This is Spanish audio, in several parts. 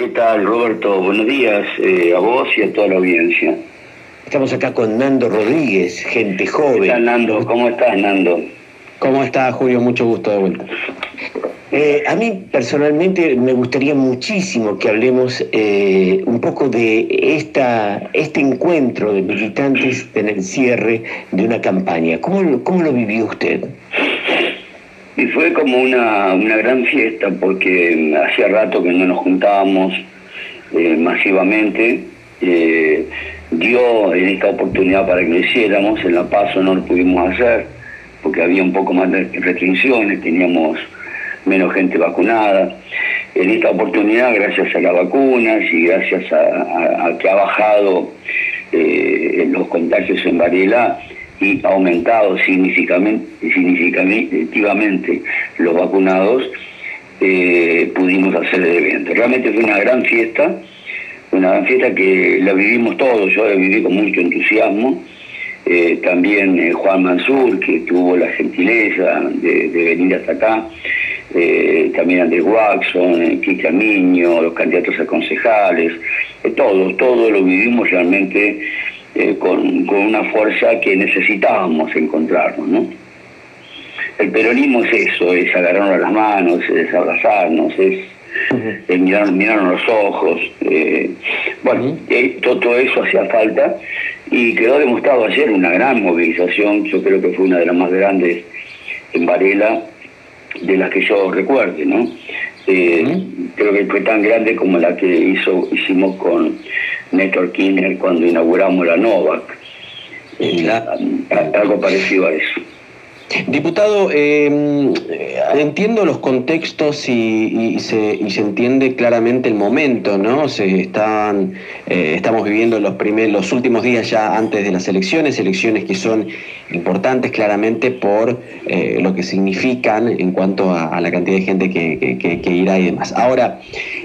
¿Qué tal, Roberto? Buenos días eh, a vos y a toda la audiencia. Estamos acá con Nando Rodríguez, gente joven. ¿Qué tal, Nando? ¿Cómo estás, Nando? ¿Cómo estás, Julio? Mucho gusto de vuelta. Eh, a mí personalmente me gustaría muchísimo que hablemos eh, un poco de esta, este encuentro de militantes en el cierre de una campaña. ¿Cómo, cómo lo vivió usted? Y fue como una, una gran fiesta porque hacía rato que no nos juntábamos eh, masivamente. dio en esta oportunidad para que lo hiciéramos, en La Paso no lo pudimos hacer porque había un poco más de restricciones, teníamos menos gente vacunada. En esta oportunidad, gracias a las vacunas y gracias a, que ha bajado eh, los contagios en Varela y aumentado significativamente los vacunados, eh, pudimos hacer el evento. Realmente fue una gran fiesta, una gran fiesta que la vivimos todos, yo la viví con mucho entusiasmo. Eh, también Juan Mansur, que tuvo la gentileza de venir hasta acá, eh, también Andrés Watson, eh, Kika Miño, los candidatos a concejales, eh, todo, todo lo vivimos realmente con, una fuerza que necesitábamos encontrarnos, ¿no? El peronismo es eso, es agarrarnos las manos, es abrazarnos, es, mirarnos, los ojos. bueno, todo, eso hacía falta y quedó demostrado ayer una gran movilización, yo creo que fue una de las más grandes en Varela, de las que yo recuerde, ¿no? Eh, creo que fue tan grande como la que hizo hicimos con Néstor Kirchner cuando inauguramos la Novak. Eh, algo parecido a eso. Diputado, em, eh, entiendo los contextos y, se, entiende claramente el momento, ¿no? Se están, eh, estamos viviendo los, primeros, los últimos días ya antes de las elecciones, elecciones que son importantes claramente por eh, lo que significan en cuanto a, la cantidad de gente que, que irá y demás. Ahora,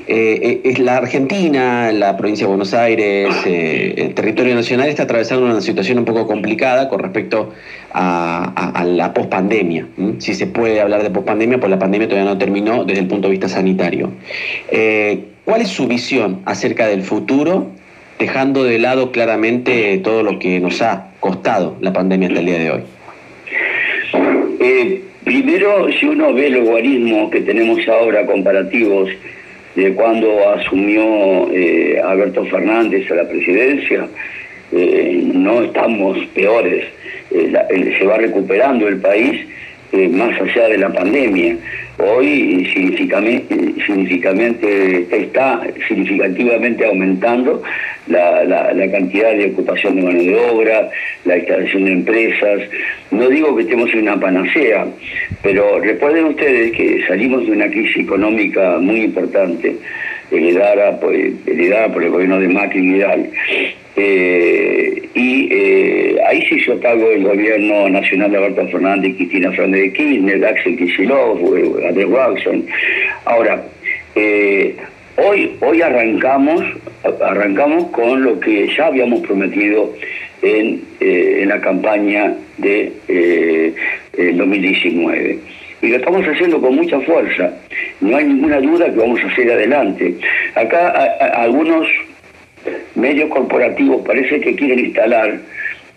es la Argentina, la provincia de Buenos Aires, el territorio nacional está atravesando una situación un poco complicada con respecto a, la pospandemia. Si se puede hablar de pospandemia, pues la pandemia todavía no terminó desde el punto de vista sanitario. Eh, ¿Cuál es su visión acerca del futuro, dejando de lado claramente todo lo que nos ha costado la pandemia hasta el día de hoy? Eh, primero, si uno ve los guarismos que tenemos ahora comparativos de cuando asumió eh, Alberto Fernández a la presidencia, no estamos peores se va recuperando el país eh, más allá de la pandemia. Hoy significativamente, está significativamente aumentando la, cantidad de ocupación de mano de obra, la instalación de empresas. No digo que estemos en una panacea, pero recuerden ustedes que salimos de una crisis económica muy importante, heredada por, heredada por el gobierno de Macri y Vidal. Eh, y eh, ahí se hizo cargo el gobierno nacional de Alberto Fernández, Cristina Fernández de Kirchner, Axel Kicillof, eh, Andrés Watson. Ahora, hoy, hoy arrancamos, arrancamos con lo que ya habíamos prometido en, en la campaña de 2019 y lo estamos haciendo con mucha fuerza. No hay ninguna duda que vamos a hacer adelante. Acá algunos medios corporativos parece que quieren instalar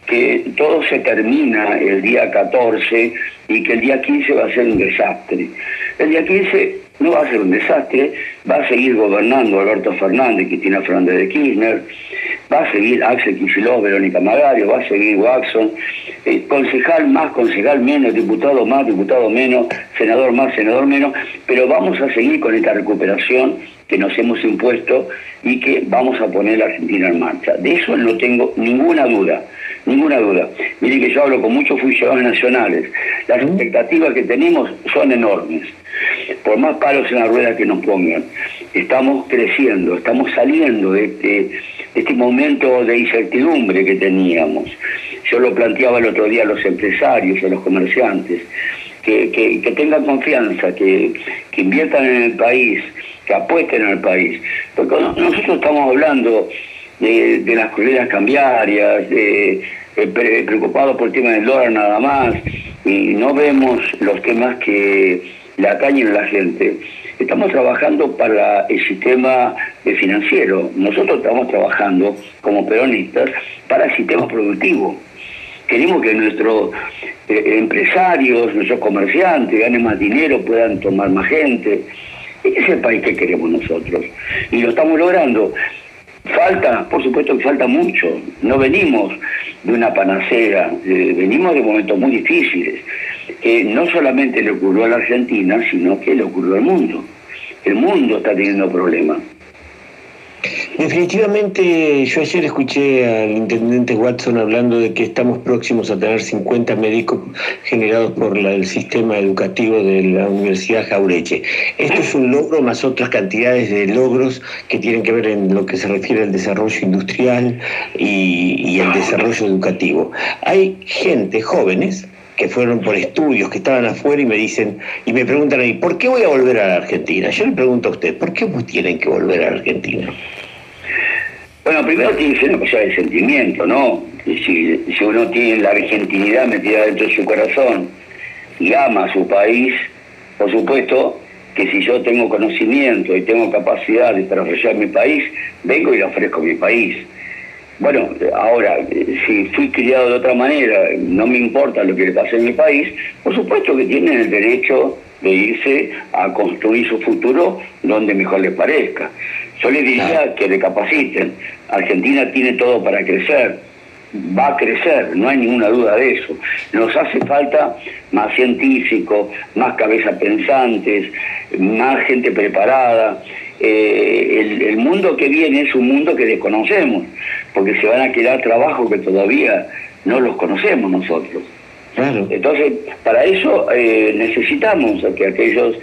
que todo se termina el día 14 y que el día 15 va a ser un desastre. El día 15 no va a ser un desastre, va a seguir gobernando Alberto Fernández, Cristina Fernández de Kirchner, va a seguir Axel Kicillof, Verónica Magario, va a seguir Watson, eh, concejal más, concejal menos, diputado más, diputado menos, senador más, senador menos, pero vamos a seguir con esta recuperación que nos hemos impuesto y que vamos a poner la Argentina en marcha. De eso no tengo ninguna duda, ninguna duda. Miren que yo hablo con muchos funcionarios nacionales. Las expectativas que tenemos son enormes. Por más palos en la rueda que nos pongan, estamos creciendo, estamos saliendo de este, este momento de incertidumbre que teníamos. Yo lo planteaba el otro día a los empresarios, a los comerciantes, que, tengan confianza, que, que inviertan en el país, que apuesten al país. Porque nosotros estamos hablando de, las corridas cambiarias, de, preocupados por el tema del dólar nada más, y no vemos los temas que le atañen a la gente. estamos trabajando para el sistema financiero. Nosotros estamos trabajando como peronistas para el sistema productivo. Queremos que nuestros eh, empresarios, nuestros comerciantes ganen más dinero, puedan tomar más gente. Ese es el país que queremos nosotros. Y lo estamos logrando. Falta, por supuesto que falta mucho. No venimos de una panacea, eh, venimos de momentos muy difíciles, que no solamente le ocurrió a la Argentina, sino que le ocurrió al mundo. El mundo está teniendo problemas. Definitivamente, yo ayer escuché al intendente Watson hablando de que estamos próximos a tener 50 médicos generados por el sistema educativo de la Universidad Jaureche. Esto es un logro más otras cantidades de logros que tienen que ver en lo que se refiere al desarrollo industrial y, y el desarrollo educativo. Hay gente, jóvenes, que fueron por estudios, que estaban afuera y me dicen, y me preguntan a mí, ¿por qué voy a volver a la Argentina? Yo le pregunto a usted, ¿por qué tienen que volver a la Argentina? Bueno, primero tiene que ser una cosa de sentimiento, ¿no? Si, uno tiene la argentinidad metida dentro de su corazón y ama a su país, por supuesto que si yo tengo conocimiento y tengo capacidad de desarrollar mi país, vengo y le ofrezco mi país. Bueno, ahora, si fui criado de otra manera, no me importa lo que le pase en mi país, por supuesto que tienen el derecho de irse a construir su futuro donde mejor les parezca. Yo les diría que recapaciten. Argentina tiene todo para crecer, va a crecer, no hay ninguna duda de eso. Nos hace falta más científicos, más cabezas pensantes, más gente preparada. Eh, el, mundo que viene es un mundo que desconocemos, porque se van a quedar trabajos que todavía no los conocemos nosotros. Entonces, para eso eh, necesitamos que aquellos...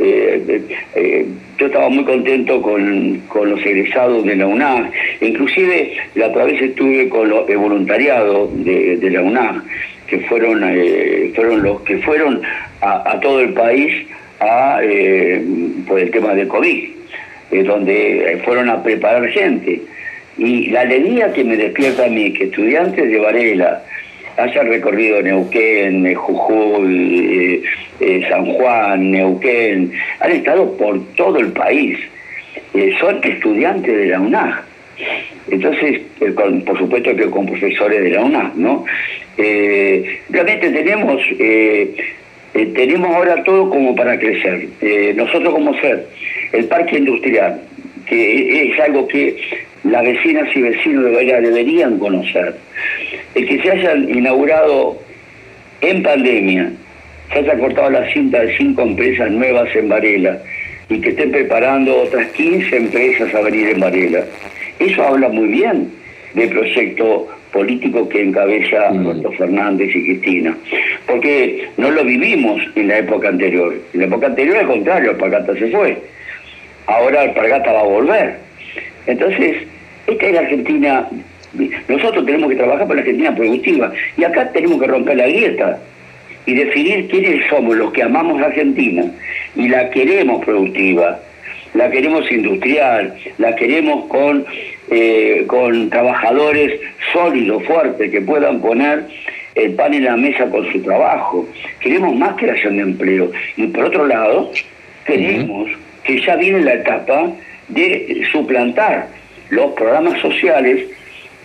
Eh, eh, yo estaba muy contento con, los egresados de la UNAM, inclusive la otra vez estuve con el voluntariado de, la UNAM, que fueron, fueron los que fueron a, todo el país a, por el tema del COVID, donde fueron a preparar gente. Y la alegría que me despierta a mí, que estudiantes de Varela, hayan recorrido Neuquén, Jujuy, eh, eh, San Juan, Neuquén, han estado por todo el país. Eh, son estudiantes de la UNAG. Entonces, por supuesto que con profesores de la UNAG, ¿no? realmente tenemos, tenemos ahora todo como para crecer. nosotros como ser, el parque industrial, que es algo que las vecinas y vecinos de Varela deberían conocer. El que se hayan inaugurado en pandemia, se haya cortado la cinta de cinco empresas nuevas en Varela y que estén preparando otras 15 empresas a venir en Varela. Eso habla muy bien del proyecto político que encabeza mm. Roberto Fernández y Cristina. Porque no lo vivimos en la época anterior. En la época anterior, al contrario, Alpargata se fue. Ahora Alpargata va a volver. Entonces, esta es la Argentina, nosotros tenemos que trabajar por la Argentina productiva y acá tenemos que romper la grieta y definir quiénes somos los que amamos la Argentina y la queremos productiva, la queremos industrial, la queremos con, eh, con trabajadores sólidos, fuertes, que puedan poner el pan en la mesa con su trabajo. Queremos más creación de empleo. Y por otro lado, queremos que ya viene la etapa de suplantar los programas sociales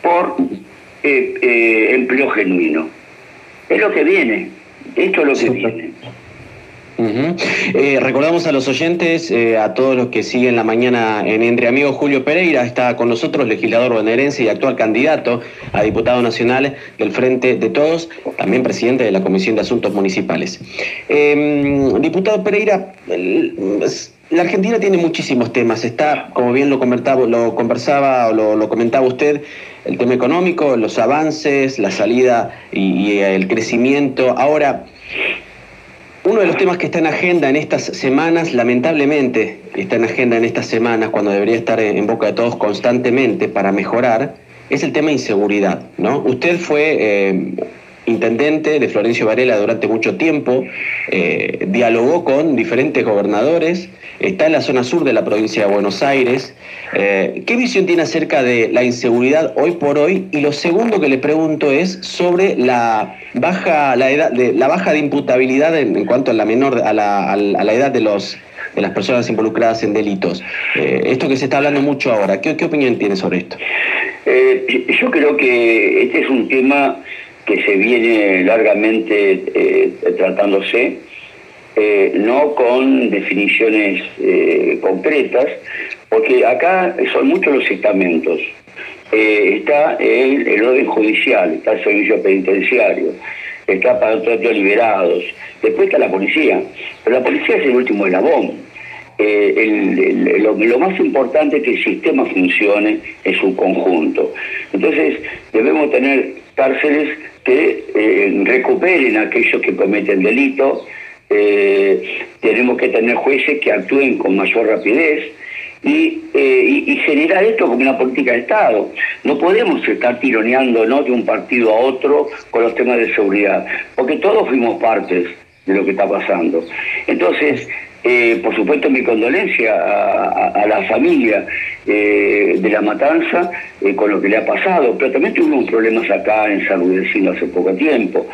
por eh, eh, empleo genuino. Es lo que viene, esto es lo que viene. Eh, recordamos a los oyentes, a todos los que siguen la mañana en Entre Amigos, Julio Pereira está con nosotros, legislador bonaerense y actual candidato a diputado nacional del Frente de Todos, también presidente de la Comisión de Asuntos Municipales. diputado Pereira, la Argentina tiene muchísimos temas. Está, como bien lo, comentaba, lo conversaba o lo, comentaba usted, el tema económico, los avances, la salida y, el crecimiento. Ahora, uno de los temas que está en agenda en estas semanas, lamentablemente está en agenda en estas semanas, cuando debería estar en boca de todos constantemente para mejorar, es el tema de inseguridad. ¿no? Usted fue eh, intendente de Florencio Varela durante mucho tiempo, eh, dialogó con diferentes gobernadores, está en la zona sur de la provincia de Buenos Aires. Eh, ¿Qué visión tiene acerca de la inseguridad hoy por hoy? Y lo segundo que le pregunto es sobre la baja, la edad, de, la baja de imputabilidad en, cuanto a la menor, a la, edad de los de las personas involucradas en delitos. Eh, esto que se está hablando mucho ahora, ¿qué, opinión tiene sobre esto? Eh, yo creo que este es un tema que se viene largamente eh, no con definiciones concretas, porque acá son muchos los estamentos. está el, el, orden judicial, está el servicio penitenciario, está para otros liberados, después está la policía, pero la policía es el último eslabón. Eh, lo, más importante es que el sistema funcione en su conjunto. Entonces, debemos tener cárceles que eh, recuperen a aquellos que cometen delito, eh, tenemos que tener jueces que actúen con mayor rapidez, eh, y, generar esto como una política de Estado. No podemos estar tironeando de un partido a otro con los temas de seguridad, porque todos fuimos partes de lo que está pasando. Entonces, eh, por supuesto, mi condolencia a, la familia eh, de la matanza con lo que le ha pasado, pero también tuvimos problemas acá en San Luis hace poco tiempo.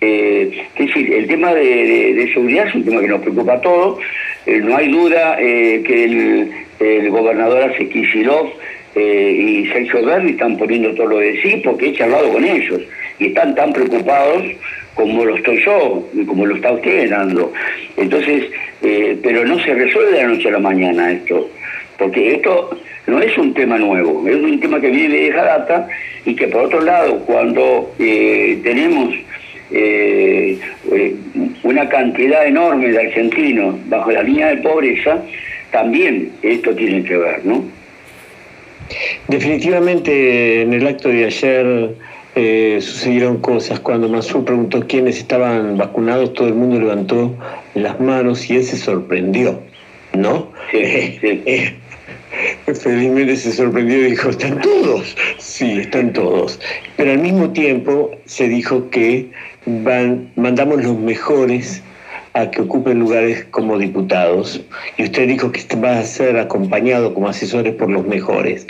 es decir, el tema de, seguridad es un tema que nos preocupa a todos. no hay duda que el, gobernador hace eh, y Sergio Berni están poniendo todo lo de sí porque he charlado con ellos y están tan preocupados como lo estoy yo como lo está usted dando. Entonces, eh, pero no se resuelve de la noche a la mañana esto, porque esto no es un tema nuevo, es un tema que viene de esa data y que por otro lado, cuando eh, tenemos eh, una cantidad enorme de argentinos bajo la línea de pobreza, también esto tiene que ver, ¿no? Definitivamente en el acto de ayer eh, sucedieron cosas. Cuando Masur preguntó quiénes estaban vacunados, todo el mundo levantó las manos y él se sorprendió, ¿no? Sí, sí. Felizmente se sorprendió y dijo, ¿están todos? Sí, están todos. Pero al mismo tiempo se dijo que van, mandamos los mejores a que ocupen lugares como diputados y usted dijo que va a ser acompañado como asesores por los mejores.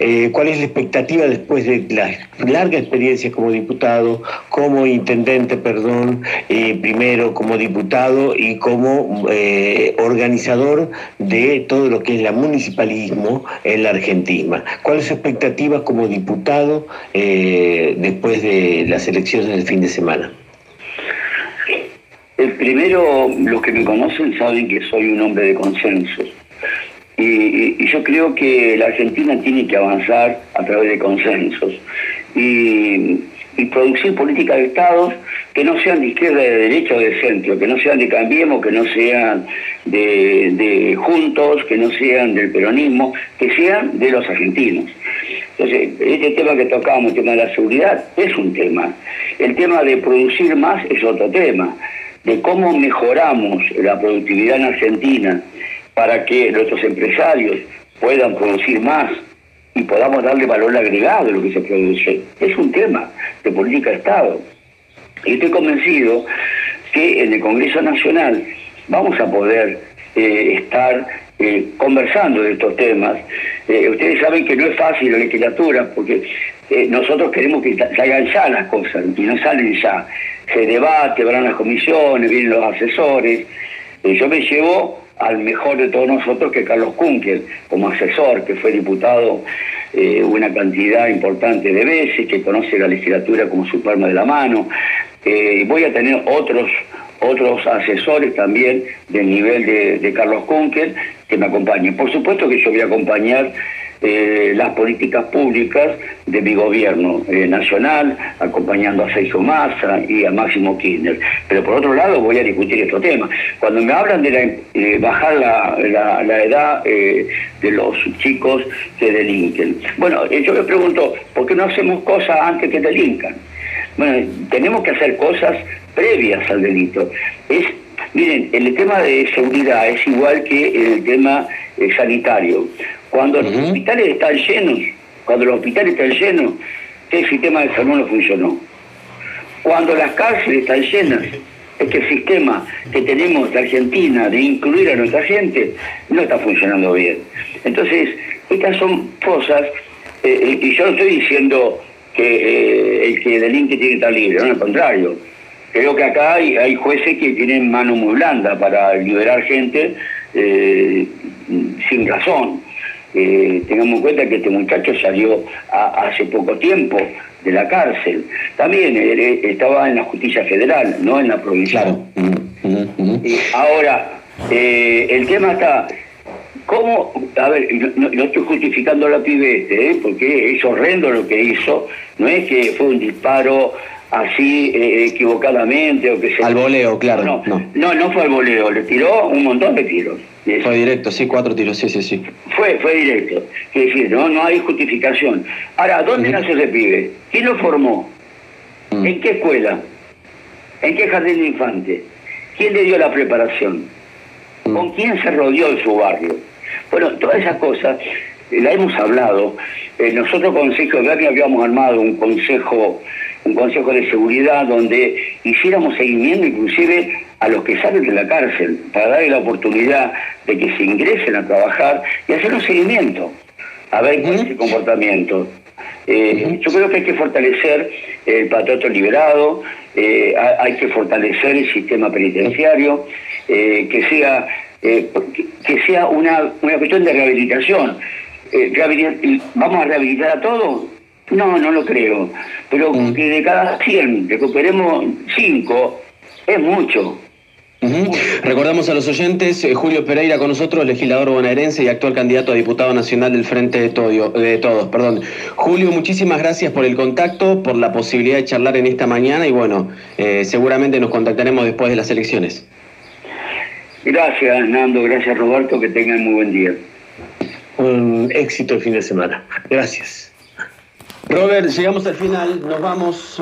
Eh, ¿Cuál es la expectativa después de la larga experiencia como diputado, como intendente, perdón, eh, primero como diputado y como eh, organizador de todo lo que es la municipalismo en la Argentina? ¿Cuál es su expectativa como diputado después de las elecciones del fin de semana? El primero, los que me conocen saben que soy un hombre de consensos. Y, yo creo que la Argentina tiene que avanzar a través de consensos y, producir políticas de Estados que no sean de izquierda, de derecha o de centro, que no sean de Cambiemos, que no sean de, de Juntos, que no sean del peronismo, que sean de los argentinos. Entonces, este tema que tocamos, el tema de la seguridad, es un tema. El tema de producir más es otro tema de cómo mejoramos la productividad en Argentina para que nuestros empresarios puedan producir más y podamos darle valor agregado a lo que se produce, es un tema de política de Estado. Y estoy convencido que en el Congreso Nacional vamos a poder eh, estar eh, conversando de estos temas. Eh, ustedes saben que no es fácil la legislatura porque nosotros queremos que salgan ya las cosas y no salen ya se debate, van las comisiones, vienen los asesores. yo me llevo al mejor de todos nosotros, que Carlos Kunkel, como asesor, que fue diputado eh, una cantidad importante de veces, que conoce la legislatura como su palma de la mano. Eh, voy a tener otros otros asesores también del nivel de, de Carlos Kunkel que me acompañen. Por supuesto que yo voy a acompañar eh, las políticas públicas de mi gobierno eh, nacional, acompañando a Sergio Massa y a Máximo Kirchner. Pero por otro lado voy a discutir estos temas. Cuando me hablan de, bajar la, edad eh, de los chicos que delinquen, bueno, yo me pregunto, ¿por qué no hacemos cosas antes que delincan? Bueno, tenemos que hacer cosas previas al delito. Miren, el tema de seguridad es igual que el tema sanitario. Cuando los hospitales están llenos, cuando los hospitales están llenos, el sistema de salud no funcionó. Cuando las cárceles están llenas, es que el sistema que tenemos de Argentina de incluir a nuestra gente no está funcionando bien. Entonces, estas son cosas, eh, eh, y yo no estoy diciendo que eh, el que delinque tiene que estar libre, no, al contrario. Creo que acá hay, hay jueces que tienen mano muy blanda para liberar gente eh, sin razón. Eh, tengamos en cuenta que este muchacho salió hace poco tiempo de la cárcel. También estaba en la justicia federal, no en la provincial. ahora, el tema está, ¿cómo? A ver, no, estoy justificando a la pibe este, porque es horrendo lo que hizo, no es que fue un disparo así eh, equivocadamente o que se... Al voleo, claro. No, no, no, fue al voleo, le tiró un montón de tiros. Fue directo, sí, cuatro tiros, sí, sí, sí. Fue, fue directo. Es decir, no, no hay justificación. Ahora, ¿dónde nace ese pibe? ¿Quién lo formó? Mm. ¿En qué escuela? ¿En qué jardín de infante? ¿Quién le dio la preparación? Mm. ¿Con quién se rodeó en su barrio? Bueno, todas esas cosas eh, la hemos hablado. Eh, nosotros, Consejo de Bernia, habíamos armado un consejo un consejo de seguridad donde hiciéramos seguimiento inclusive a los que salen de la cárcel para darle la oportunidad de que se ingresen a trabajar y hacer un seguimiento a ver cuál es el comportamiento. Eh, yo creo que hay que fortalecer el patroto liberado, eh, hay que fortalecer el sistema penitenciario, eh, que sea que sea una, una cuestión de rehabilitación. ¿Vamos a rehabilitar a todos? No, no lo creo. Pero mm. que de cada 100 recuperemos 5 es mucho. Recordamos a los oyentes, eh, Julio Pereira con nosotros, legislador bonaerense y actual candidato a diputado nacional del Frente de, de Todos. Perdón. Julio, muchísimas gracias por el contacto, por la posibilidad de charlar en esta mañana y bueno, eh, seguramente nos contactaremos después de las elecciones. Gracias, Nando, gracias Roberto, que tengan muy buen día. Un éxito el fin de semana. Gracias. Robert, llegamos al final, nos vamos.